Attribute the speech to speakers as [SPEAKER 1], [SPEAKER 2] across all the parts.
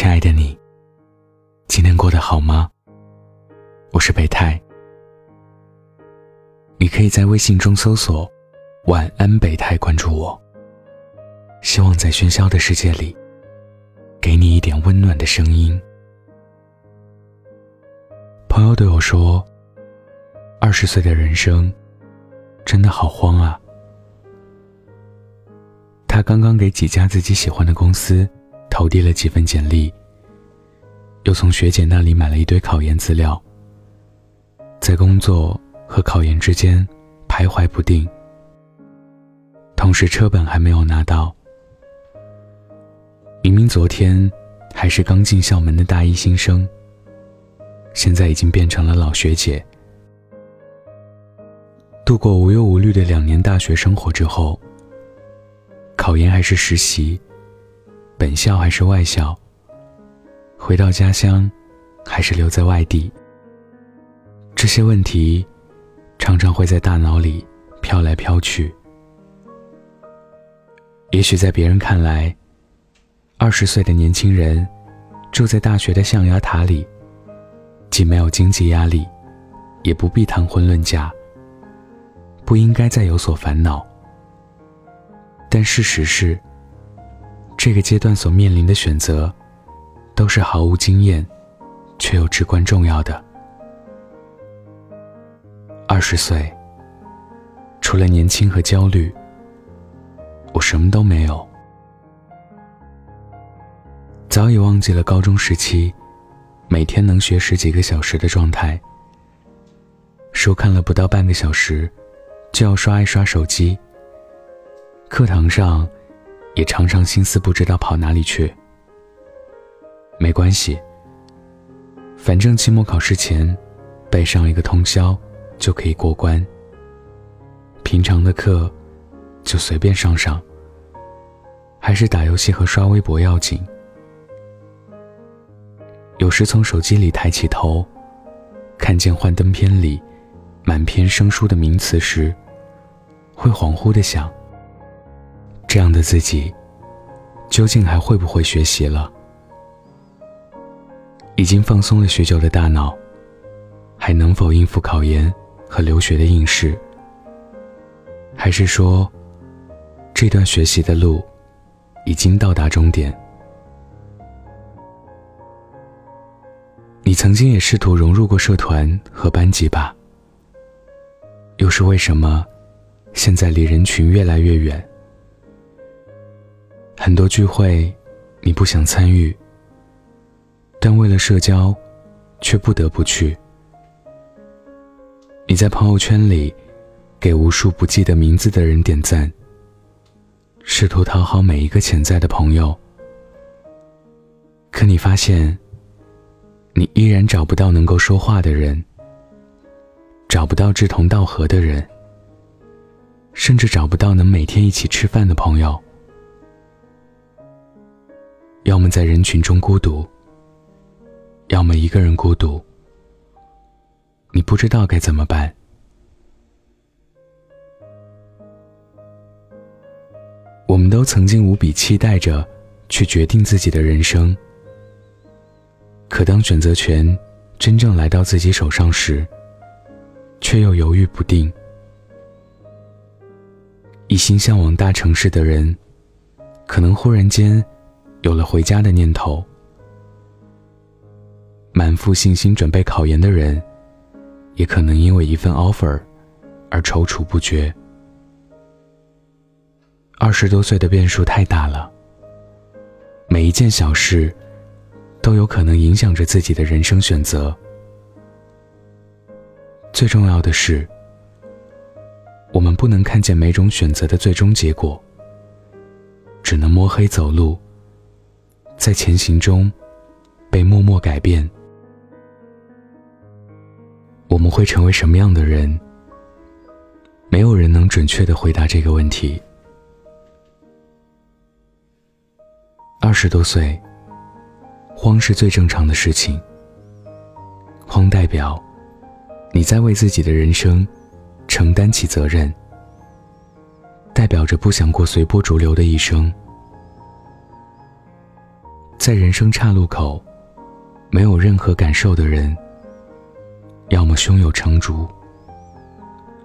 [SPEAKER 1] 亲爱的你，今天过得好吗？我是北太，你可以在微信中搜索“晚安北太”，关注我。希望在喧嚣的世界里，给你一点温暖的声音。朋友对我说：“二十岁的人生，真的好慌啊。”他刚刚给几家自己喜欢的公司投递了几份简历，又从学姐那里买了一堆考研资料，在工作和考研之间徘徊不定。同时，车本还没有拿到。明明昨天还是刚进校门的大一新生。现在已经变成了老学姐。度过无忧无虑的两年大学生活之后，考研还是实习，本校还是外校，回到家乡，还是留在外地？这些问题，常常会在大脑里飘来飘去。也许在别人看来，二十岁的年轻人，住在大学的象牙塔里。既没有经济压力，也不必谈婚论嫁，不应该再有所烦恼。但事实是，这个阶段所面临的选择，都是毫无经验，却又至关重要的。二十岁，除了年轻和焦虑，我什么都没有，早已忘记了高中时期。每天能学十几个小时的状态，书看了不到半个小时，就要刷一刷手机。课堂上，也常常心思不知道跑哪里去。没关系，反正期末考试前，背上一个通宵就可以过关。平常的课，就随便上上。还是打游戏和刷微博要紧。有时从手机里抬起头，看见幻灯片里满篇生疏的名词时，会恍惚的想：这样的自己，究竟还会不会学习了？已经放松了许久的大脑，还能否应付考研和留学的应试？还是说，这段学习的路，已经到达终点？你曾经也试图融入过社团和班级吧？又是为什么，现在离人群越来越远？很多聚会，你不想参与，但为了社交，却不得不去。你在朋友圈里，给无数不记得名字的人点赞，试图讨好每一个潜在的朋友，可你发现。你依然找不到能够说话的人，找不到志同道合的人，甚至找不到能每天一起吃饭的朋友。要么在人群中孤独，要么一个人孤独。你不知道该怎么办。我们都曾经无比期待着去决定自己的人生。可当选择权真正来到自己手上时，却又犹豫不定。一心向往大城市的人，可能忽然间有了回家的念头；满腹信心准备考研的人，也可能因为一份 offer 而踌躇不决。二十多岁的变数太大了，每一件小事。都有可能影响着自己的人生选择。最重要的是，我们不能看见每种选择的最终结果，只能摸黑走路，在前行中被默默改变。我们会成为什么样的人？没有人能准确的回答这个问题。二十多岁。慌是最正常的事情。慌代表你在为自己的人生承担起责任，代表着不想过随波逐流的一生。在人生岔路口，没有任何感受的人，要么胸有成竹，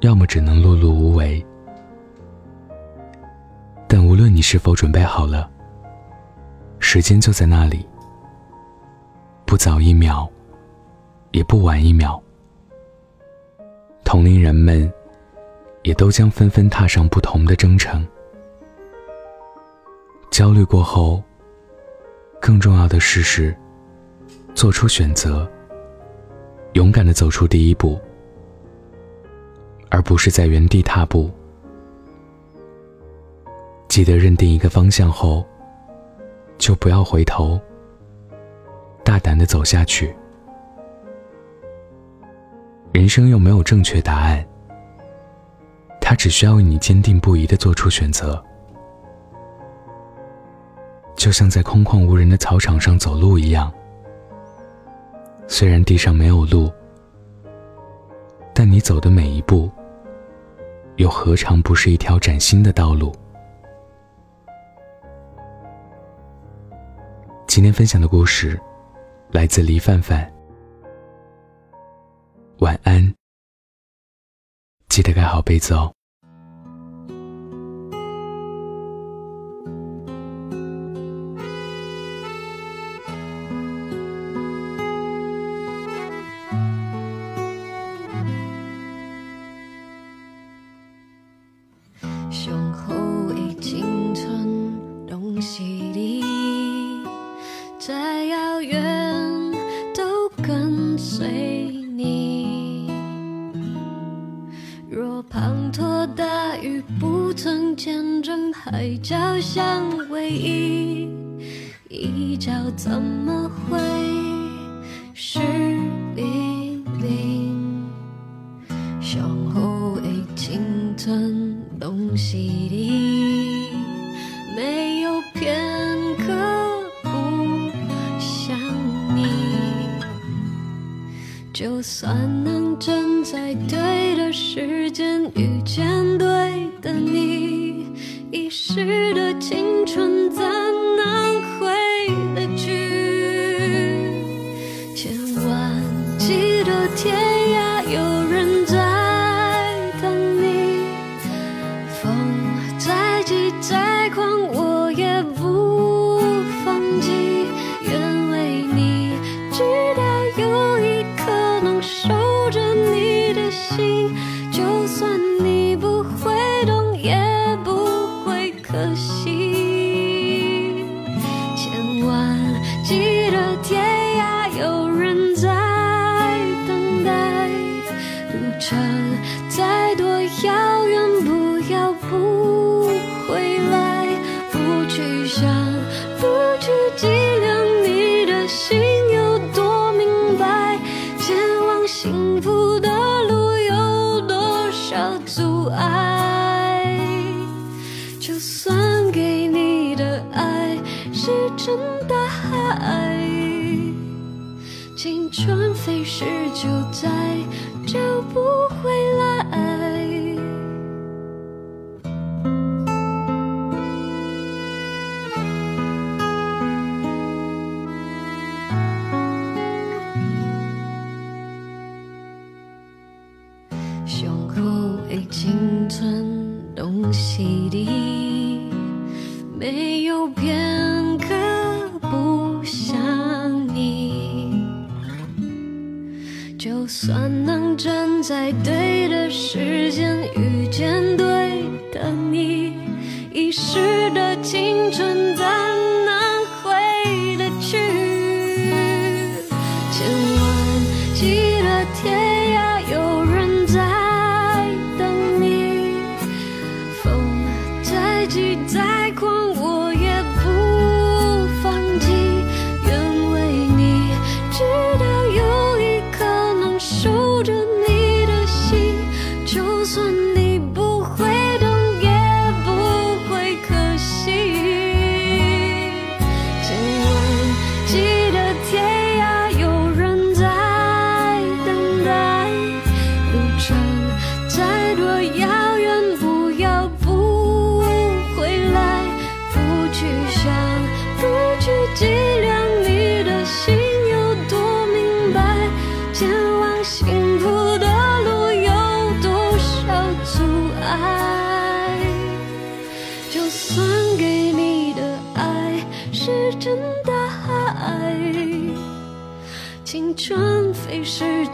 [SPEAKER 1] 要么只能碌碌无为。但无论你是否准备好了，时间就在那里，不早一秒，也不晚一秒。同龄人们，也都将纷纷踏上不同的征程。焦虑过后。更重要的事是，做出选择，勇敢的走出第一步，而不是在原地踏步。记得认定一个方向后，就不要回头，大胆的走下去。人生又没有正确答案，它只需要你坚定不移的做出选择。就像在空旷无人的草场上走路一样，虽然地上没有路，但你走的每一步，又何尝不是一条崭新的道路？今天分享的故事来自黎范范。晚安，记得盖好被子哦。
[SPEAKER 2] 再遥远都跟随你。若滂沱大雨不曾见证海角相偎依，一角怎么会湿淋淋？向后已鲸吞东西里。算能站在对的时间遇见对的你。一时的青程再多遥远，不要不回来，不去想，不去计量你的心有多明白，前往幸福的路有多少阻碍。真大海，青春飞逝就再就不回来。在对的时间遇见对的你，一时的青春怎能回得去？千万记得天涯有人在等你，风再急再狂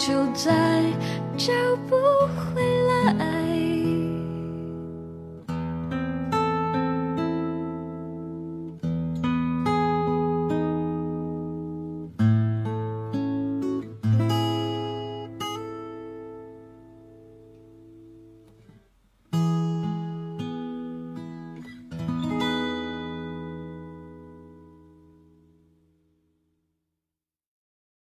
[SPEAKER 2] 就在脚步